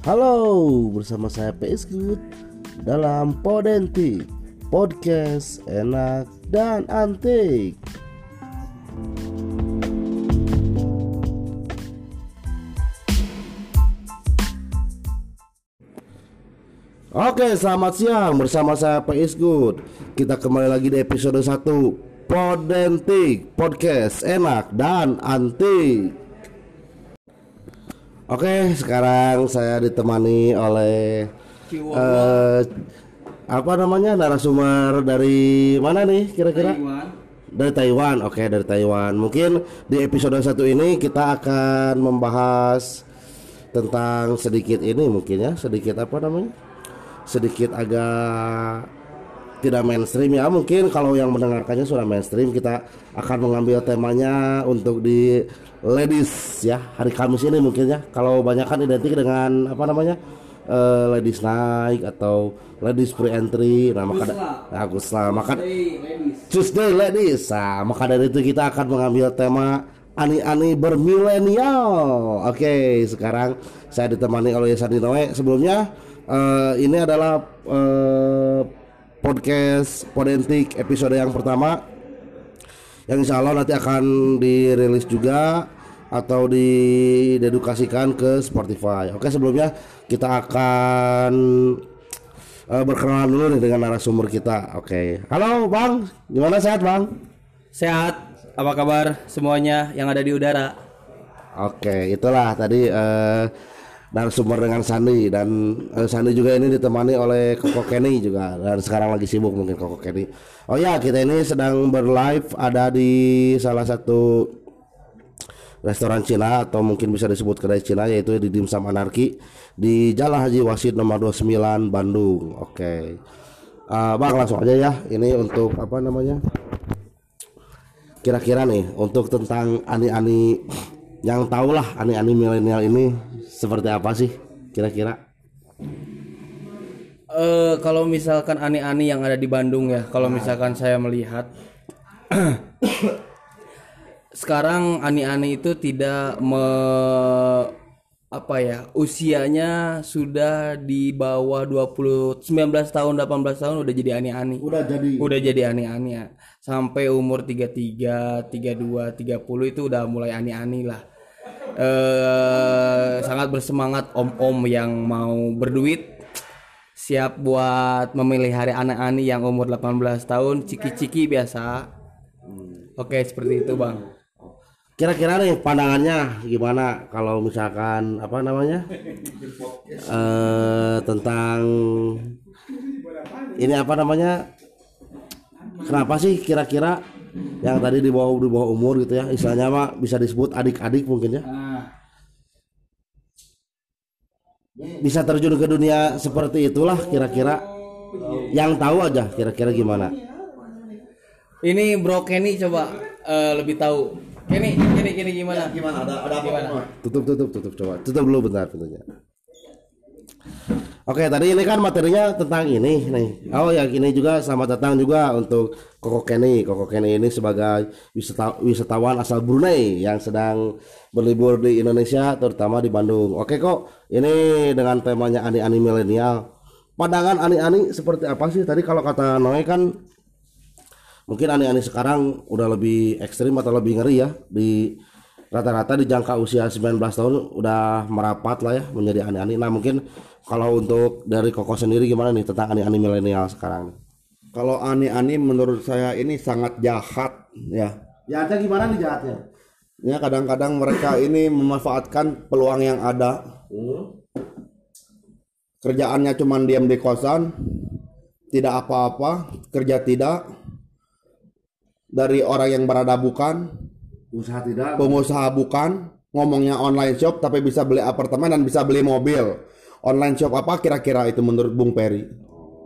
Halo, bersama saya PS Good dalam Podenti Podcast enak dan antik. Oke, selamat siang bersama saya PS Good. Kita kembali lagi di episode 1 Podentik Podcast enak dan antik. Oke, sekarang saya ditemani oleh eh, apa namanya narasumber dari mana nih kira-kira? Dari Taiwan. Oke, dari Taiwan. Mungkin di episode satu ini kita akan membahas tentang sedikit ini mungkin ya, sedikit apa namanya? Sedikit agak tidak mainstream. Ya mungkin kalau yang mendengarkannya sudah mainstream kita akan mengambil temanya untuk di ladies ya. Hari Kamis ini mungkin ya. Kalau banyak kan identik dengan apa namanya eh, ladies night atau ladies pre entry. Nah maka nah, Gusla. Maka Tuesday ladies. Nah, maka dari itu kita akan mengambil tema ani-ani bermilenial. Oke sekarang saya ditemani oleh Sandi Noe. Sebelumnya eh, ini adalah eh, podcast Podentik episode yang pertama yang insya Allah nanti akan dirilis juga atau didedukasikan ke Spotify. Oke sebelumnya kita akan uh, berkenalan dulu nih dengan narasumber kita. Oke, halo Bang, gimana sehat Bang? Sehat, apa kabar semuanya yang ada di udara? Oke, itulah tadi uh, narasumber dengan Sandi dan uh, Sandi juga ini ditemani oleh Koko Kenny juga dan sekarang lagi sibuk mungkin Koko Kenny. Oh ya, kita ini sedang berlive ada di salah satu restoran Cina atau mungkin bisa disebut kedai Cina yaitu di Dimsum Anarki di Jalan Haji Wasid nomor 29 Bandung. Oke. Uh, bang langsung aja ya. Ini untuk apa namanya? Kira-kira nih untuk tentang ani-ani yang tahulah ani-ani milenial ini seperti apa sih kira-kira? Eh kalau misalkan ani-ani yang ada di Bandung ya, kalau misalkan saya melihat sekarang ani-ani itu tidak me apa ya usianya sudah di bawah 20 19 tahun 18 tahun udah jadi ani-ani. Udah jadi. Udah jadi ani-ani ya. Sampai umur 33 32 30 itu udah mulai ani-ani lah eh sangat bersemangat om-om yang mau berduit siap buat memelihara anak-ani yang umur 18 tahun ciki-ciki biasa. Oke seperti itu bang. Kira-kira nih pandangannya gimana kalau misalkan apa namanya? Eh tentang ini apa namanya? Kenapa sih kira-kira yang tadi di bawah di bawah umur gitu ya. Istilahnya mah bisa disebut adik-adik mungkin ya. Bisa terjun ke dunia seperti itulah kira-kira. Yang tahu aja kira-kira gimana. Ini bro Kenny coba eh, lebih tahu. Kenny Kenny Kenny gimana? Gimana? Ada ada apa? Gimana? tutup tutup tutup coba. Tutup dulu bentar tentunya Oke tadi ini kan materinya tentang ini nih. Oh ya ini juga selamat datang juga untuk Koko Kenny. Koko Kenny ini sebagai wisata- wisatawan asal Brunei Yang sedang berlibur di Indonesia terutama di Bandung. Oke kok ini dengan temanya ani-ani milenial. Pandangan ani-ani seperti apa sih? Tadi kalau kata Noe kan mungkin ani-ani sekarang udah lebih ekstrim atau lebih ngeri ya. Di rata-rata di jangka usia 19 tahun udah merapat lah ya menjadi ani-ani. Nah mungkin kalau untuk dari Koko sendiri gimana nih tentang ani-ani milenial sekarang? Kalau ani-ani menurut saya ini sangat jahat ya. Jahatnya gimana nih jahatnya? Ya kadang-kadang mereka ini memanfaatkan peluang yang ada. Kerjaannya cuma diam di kosan, tidak apa-apa, kerja tidak. Dari orang yang berada bukan, Usaha tidak. pengusaha bukan, ngomongnya online shop tapi bisa beli apartemen dan bisa beli mobil. Online shop apa kira-kira itu menurut Bung Peri?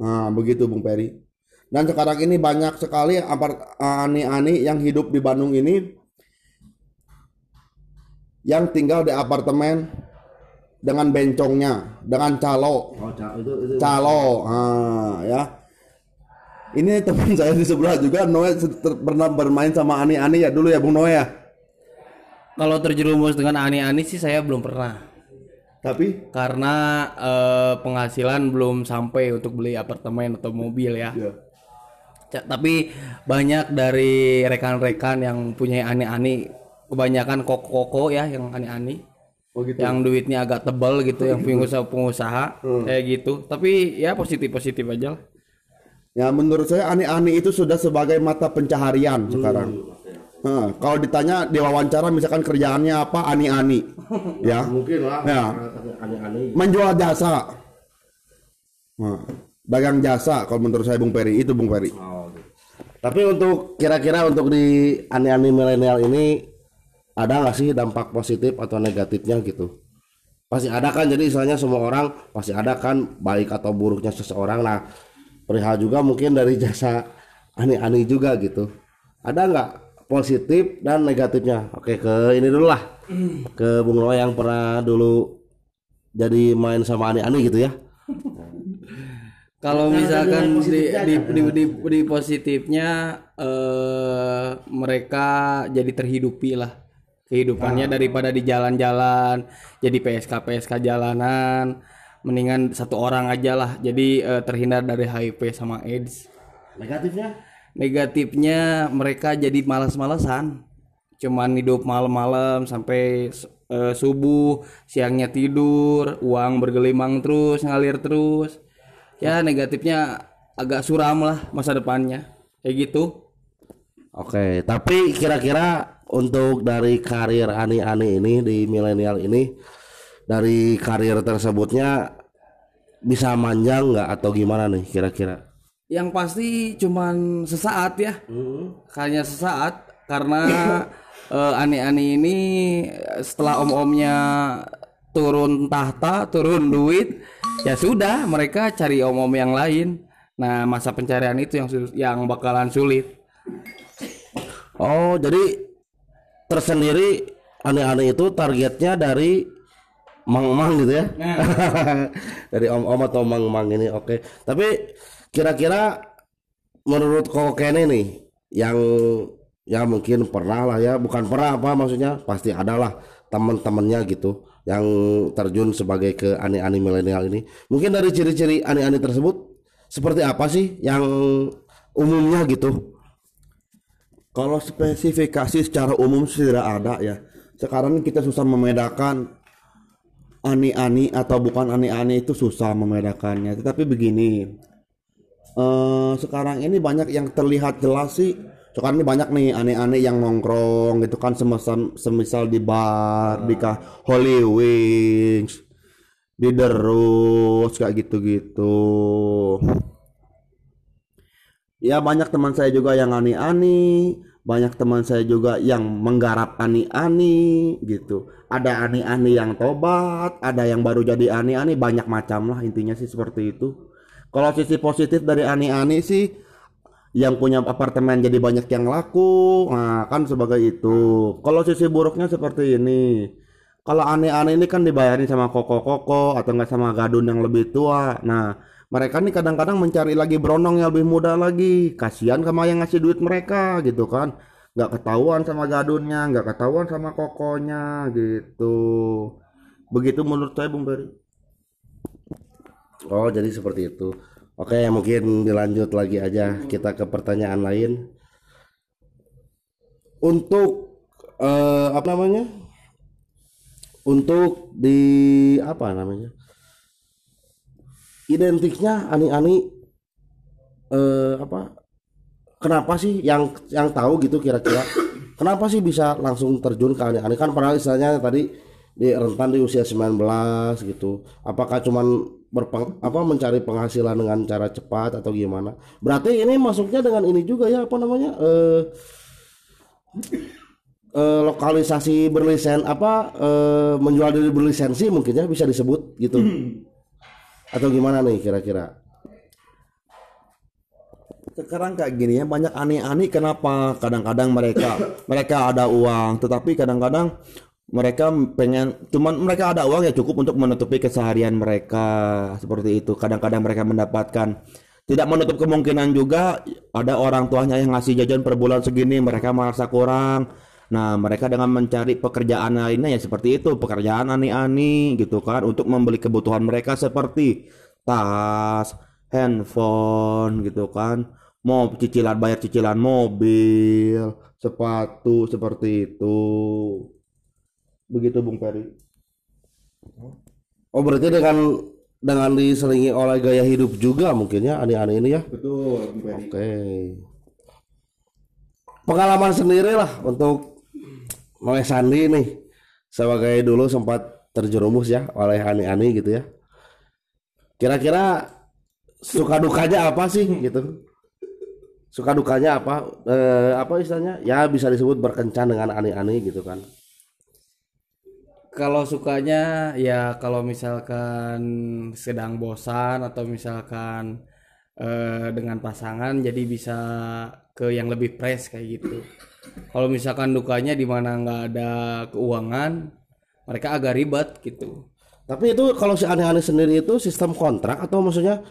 Nah, begitu Bung Peri. Dan sekarang ini banyak sekali apart- ani-ani yang hidup di Bandung ini yang tinggal di apartemen dengan bencongnya, dengan calo, Oh, itu itu. calo, ah, ya. Ini teman saya di sebelah juga Noe pernah bermain sama ani-ani ya dulu ya Bung Noe ya. Kalau terjerumus dengan ani-ani sih saya belum pernah. Tapi karena eh, penghasilan belum sampai untuk beli apartemen atau mobil ya. Ca- Tapi banyak dari rekan-rekan yang punya aneh-aneh, kebanyakan koko-koko ya yang aneh-aneh. Oh gitu. Yang duitnya agak tebal gitu, yang pengusaha-pengusaha kayak gitu. Tapi ya positif-positif aja lah. Ya menurut saya aneh-aneh itu sudah sebagai mata pencaharian sekarang. Hah, kalau ditanya di wawancara misalkan kerjaannya apa ani-ani ya Mungkin lah. Ya. Aneh-aneh. menjual jasa nah, dagang jasa kalau menurut saya Bung Peri itu Bung Peri Oh, gitu. Tapi untuk kira-kira untuk di aneh-aneh milenial ini ada nggak sih dampak positif atau negatifnya gitu? Pasti ada kan. Jadi istilahnya semua orang pasti ada kan baik atau buruknya seseorang. Nah, perihal juga mungkin dari jasa aneh-aneh juga gitu. Ada nggak positif dan negatifnya? Oke ke ini dulu lah. Ke Bung Noah yang pernah dulu jadi main sama aneh-aneh gitu ya. Kalau Nah, misalkan di, di, di, di, di positifnya eh mereka jadi terhidupi lah kehidupannya Ah. daripada di jalan-jalan jadi PSK PSK jalanan mendingan satu orang aja lah jadi eh, terhindar dari HIV sama AIDS Negatifnya? Negatifnya mereka jadi malas-malesan cuman hidup malam-malam sampai eh, subuh siangnya tidur uang bergelimang terus ngalir terus. Ya negatifnya agak suram lah masa depannya. Kayak gitu. Oke, tapi kira-kira untuk dari karir ani-ani ini di milenial ini dari karir tersebutnya bisa manjang nggak atau gimana nih kira-kira? Yang pasti cuman sesaat ya. Hanya sesaat karena eh, aneh-aneh ini setelah om-omnya turun tahta turun duit ya sudah mereka cari om-om yang lain. Nah masa pencarian itu yang yang bakalan sulit. Oh, jadi tersendiri aneh-aneh itu targetnya dari mang-mang gitu ya? dari om-om atau mang-mang ini, oke. Tapi kira-kira menurut Koko Kene nih yang ya mungkin pernah lah ya, bukan pernah apa maksudnya, pasti ada lah teman-temannya gitu yang terjun sebagai ke aneh-aneh milenial ini. Mungkin dari ciri-ciri aneh-aneh tersebut seperti apa sih yang umumnya gitu? Kalau spesifikasi secara umum tidak ada ya. Sekarang kita susah membedakan ani-ani atau bukan ani-ani itu susah membedakannya. Tetapi begini, eh sekarang ini banyak yang terlihat jelas sih. Sekarang ini banyak nih ani-ani yang nongkrong gitu kan semisal, semisal di bar, di kah Holy Wings, di The Rose kayak gitu-gitu. Ya banyak teman saya juga yang ani-ani, banyak teman saya juga yang menggarap ani-ani gitu. Ada ani-ani yang tobat, ada yang baru jadi ani-ani, banyak macam lah intinya sih seperti itu. Kalau sisi positif dari ani-ani sih yang punya apartemen jadi banyak yang laku, nah kan sebagai itu. Kalau sisi buruknya seperti ini. Kalau aneh-aneh ini kan dibayarin sama koko-koko atau enggak sama gadun yang lebih tua. Nah, mereka nih kadang-kadang mencari lagi berondong yang lebih muda lagi. Kasihan sama yang ngasih duit mereka gitu kan. Nggak ketahuan sama gadunnya, nggak ketahuan sama kokonya gitu. Begitu menurut saya Bung Beri. Oh, jadi seperti itu. Oke, mungkin dilanjut lagi aja kita ke pertanyaan lain. Untuk eh, apa namanya? Untuk di apa namanya? Identiknya ani-ani eh, apa? Kenapa sih yang yang tahu gitu kira-kira? Kenapa sih bisa langsung terjun ke ani-ani? Kan pernah istilahnya tadi di rentan di usia 19 gitu. Apakah cuman berpeng, apa mencari penghasilan dengan cara cepat atau gimana? Berarti ini masuknya dengan ini juga ya apa namanya? eh eh, lokalisasi berlisen apa eh, menjual diri berlisensi mungkin ya bisa disebut gitu. Atau gimana nih kira-kira? Sekarang kayak gini ya banyak aneh-aneh kenapa kadang-kadang mereka mereka ada uang tetapi kadang-kadang mereka pengen cuman mereka ada uang ya cukup untuk menutupi keseharian mereka seperti itu kadang-kadang mereka mendapatkan tidak menutup kemungkinan juga ada orang tuanya yang ngasih jajan per bulan segini mereka merasa kurang Nah, mereka dengan mencari pekerjaan lainnya ya seperti itu, pekerjaan ani-ani gitu kan untuk membeli kebutuhan mereka seperti tas, handphone gitu kan, mau cicilan bayar cicilan mobil, sepatu seperti itu. Begitu Bung Peri. Oh berarti dengan dengan diselingi oleh gaya hidup juga mungkin ya aneh-aneh ini ya. Betul, Bung Peri. Oke. Pengalaman sendiri lah untuk Noe Sandi nih sebagai dulu sempat terjerumus ya oleh ani-ani gitu ya. Kira-kira suka dukanya apa sih gitu? Suka dukanya apa? Eh, apa istilahnya? Ya bisa disebut berkencan dengan ani-ani gitu kan. Kalau sukanya ya kalau misalkan sedang bosan atau misalkan eh, dengan pasangan jadi bisa ke yang lebih fresh kayak gitu. Kalau misalkan dukanya di mana nggak ada keuangan, mereka agak ribet gitu. Tapi itu kalau si aneh-aneh sendiri itu sistem kontrak atau maksudnya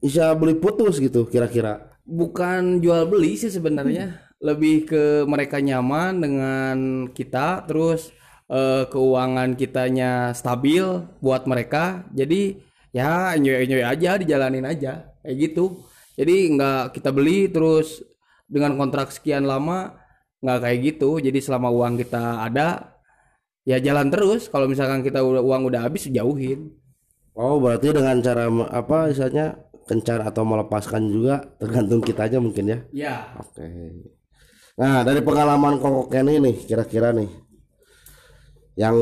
bisa beli putus gitu kira-kira? Bukan jual beli sih sebenarnya, lebih ke mereka nyaman dengan kita, terus eh, keuangan kitanya stabil buat mereka. Jadi ya enjoy enjoy aja, dijalanin aja kayak gitu. Jadi nggak kita beli terus dengan kontrak sekian lama nggak kayak gitu. Jadi selama uang kita ada ya jalan terus. Kalau misalkan kita udah uang udah habis jauhin. Oh berarti dengan cara apa istilahnya kencan atau melepaskan juga tergantung kitanya mungkin ya. Ya. Oke. Nah dari pengalaman Koko Kenny nih kira-kira nih yang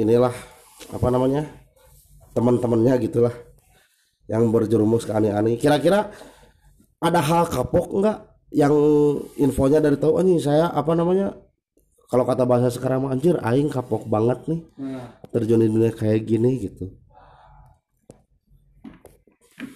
inilah apa namanya teman-temannya gitulah yang berjerumus ke aneh-aneh. Kira-kira ada hal kapok nggak yang infonya dari tahu anjing saya apa namanya kalau kata bahasa sekarang mah anjir aing kapok banget nih terjun di dunia kayak gini gitu.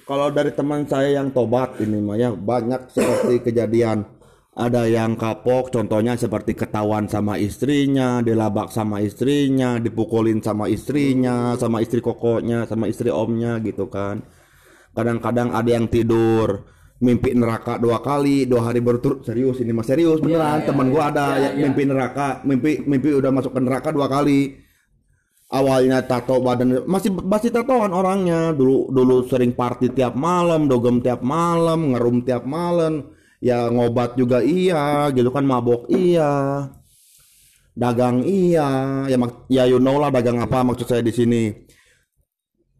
Kalau dari teman saya yang tobat ini mah ya banyak seperti kejadian. Ada yang kapok, contohnya seperti ketahuan sama istrinya, dilabak sama istrinya, dipukulin sama istrinya, sama istri kokonya, sama istri omnya gitu kan. Kadang-kadang ada yang tidur mimpi neraka dua kali, dua hari berturut serius ini mah serius beneran. Temen gua ada yang mimpi neraka, mimpi mimpi udah masuk ke neraka dua kali awalnya tato badan masih masih tatoan orangnya dulu dulu sering party tiap malam dogem tiap malam ngerum tiap malam ya ngobat juga iya gitu kan mabok iya dagang iya. Ya mak- ya you know lah dagang apa maksud saya di sini.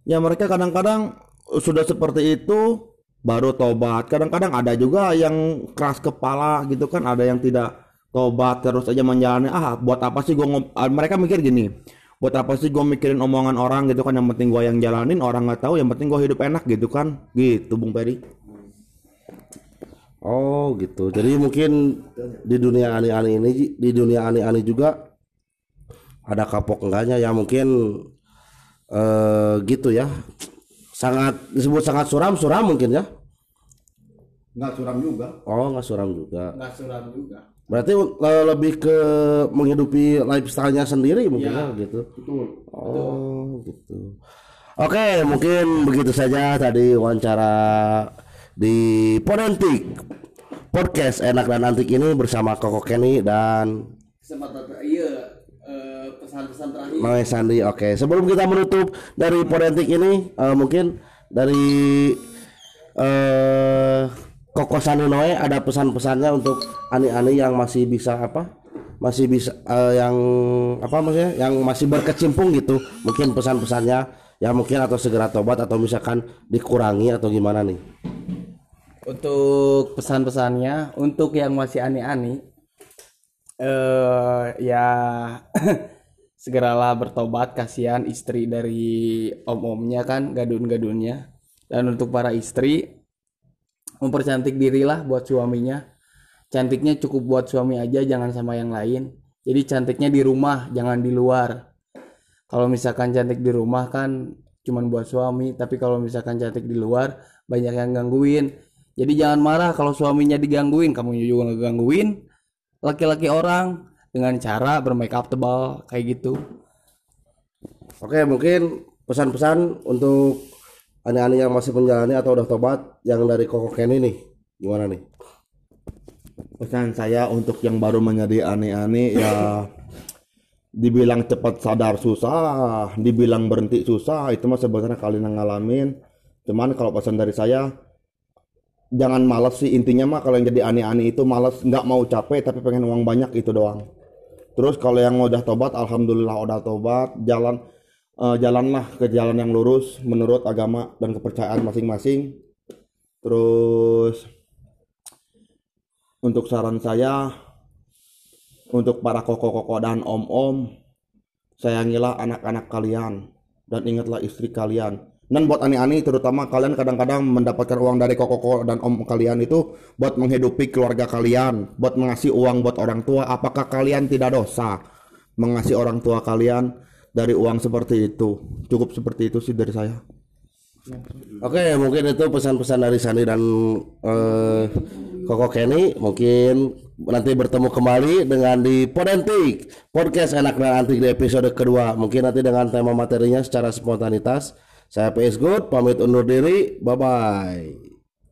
Ya mereka kadang-kadang sudah seperti itu baru tobat. Kadang-kadang ada juga yang keras kepala gitu kan ada yang tidak tobat terus aja menjalani. Ah buat apa sih ngom- ah, mereka mikir gini buat apa sih gue mikirin omongan orang gitu kan yang penting gue yang jalanin orang nggak tahu yang penting gue hidup enak gitu kan. Gitu bung Peri Oh gitu. Jadi mungkin di dunia aneh-aneh ini di dunia aneh-aneh juga ada kapok enggaknya ya mungkin eh gitu ya. Sangat disebut sangat suram suram mungkin ya. Nggak suram juga. Oh nggak suram juga. Nggak suram juga. Berarti lebih ke menghidupi lifestyle-nya sendiri mungkin ya, gitu. Oh gitu. Oke mungkin begitu saja tadi wawancara di Ponentik podcast enak dan antik ini bersama Koko Kenny dan Kesempatan iya eh, pesan-pesan terakhir. Noe Sandi. Oke, sebelum kita menutup dari Ponentik ini, eh, mungkin dari eh Koko Sandi Noe ada pesan-pesannya untuk ani-ani yang masih bisa apa? Masih bisa eh, yang apa maksudnya? Yang masih berkecimpung gitu. Mungkin pesan-pesannya ya mungkin atau segera tobat atau misalkan dikurangi atau gimana nih? Untuk pesan-pesannya, untuk yang masih aneh-aneh, eh ya segeralah bertobat. Kasihan istri dari om-omnya kan, gadun-gadunnya. Dan untuk para istri, mempercantik dirilah buat suaminya. Cantiknya cukup buat suami aja, jangan sama yang lain. Jadi cantiknya di rumah, jangan di luar. Kalau misalkan cantik di rumah kan cuman buat suami, tapi kalau misalkan cantik di luar banyak yang gangguin. Jadi jangan marah kalau suaminya digangguin, kamu juga ngegangguin laki-laki orang dengan cara bermake up tebal kayak gitu. Oke, mungkin pesan-pesan untuk ani-ani yang masih menjalani atau udah tobat yang dari Koko Kenny nih. Gimana nih? pesan saya untuk yang baru menjadi ani-ani ya dibilang cepat sadar susah, dibilang berhenti susah, itu mah sebenarnya kalian yang ngalamin. Cuman kalau pesan dari saya jangan malas sih intinya mah kalau yang jadi ani-ani itu malas nggak mau capek tapi pengen uang banyak itu doang. Terus kalau yang udah tobat alhamdulillah udah tobat, jalan eh, jalanlah ke jalan yang lurus menurut agama dan kepercayaan masing-masing. Terus untuk saran saya untuk para koko-koko dan om-om sayangilah anak-anak kalian dan ingatlah istri kalian dan buat ani-ani terutama kalian kadang-kadang mendapatkan uang dari koko dan om kalian itu buat menghidupi keluarga kalian buat mengasih uang buat orang tua apakah kalian tidak dosa mengasih orang tua kalian dari uang seperti itu cukup seperti itu sih dari saya Oke, mungkin itu pesan-pesan dari Sandi dan eh, Koko Kenny. Mungkin nanti bertemu kembali dengan di Podentik Podcast Enak dan Antik di episode kedua. Mungkin nanti dengan tema materinya secara spontanitas. Saya PS Good, pamit undur diri. Bye bye.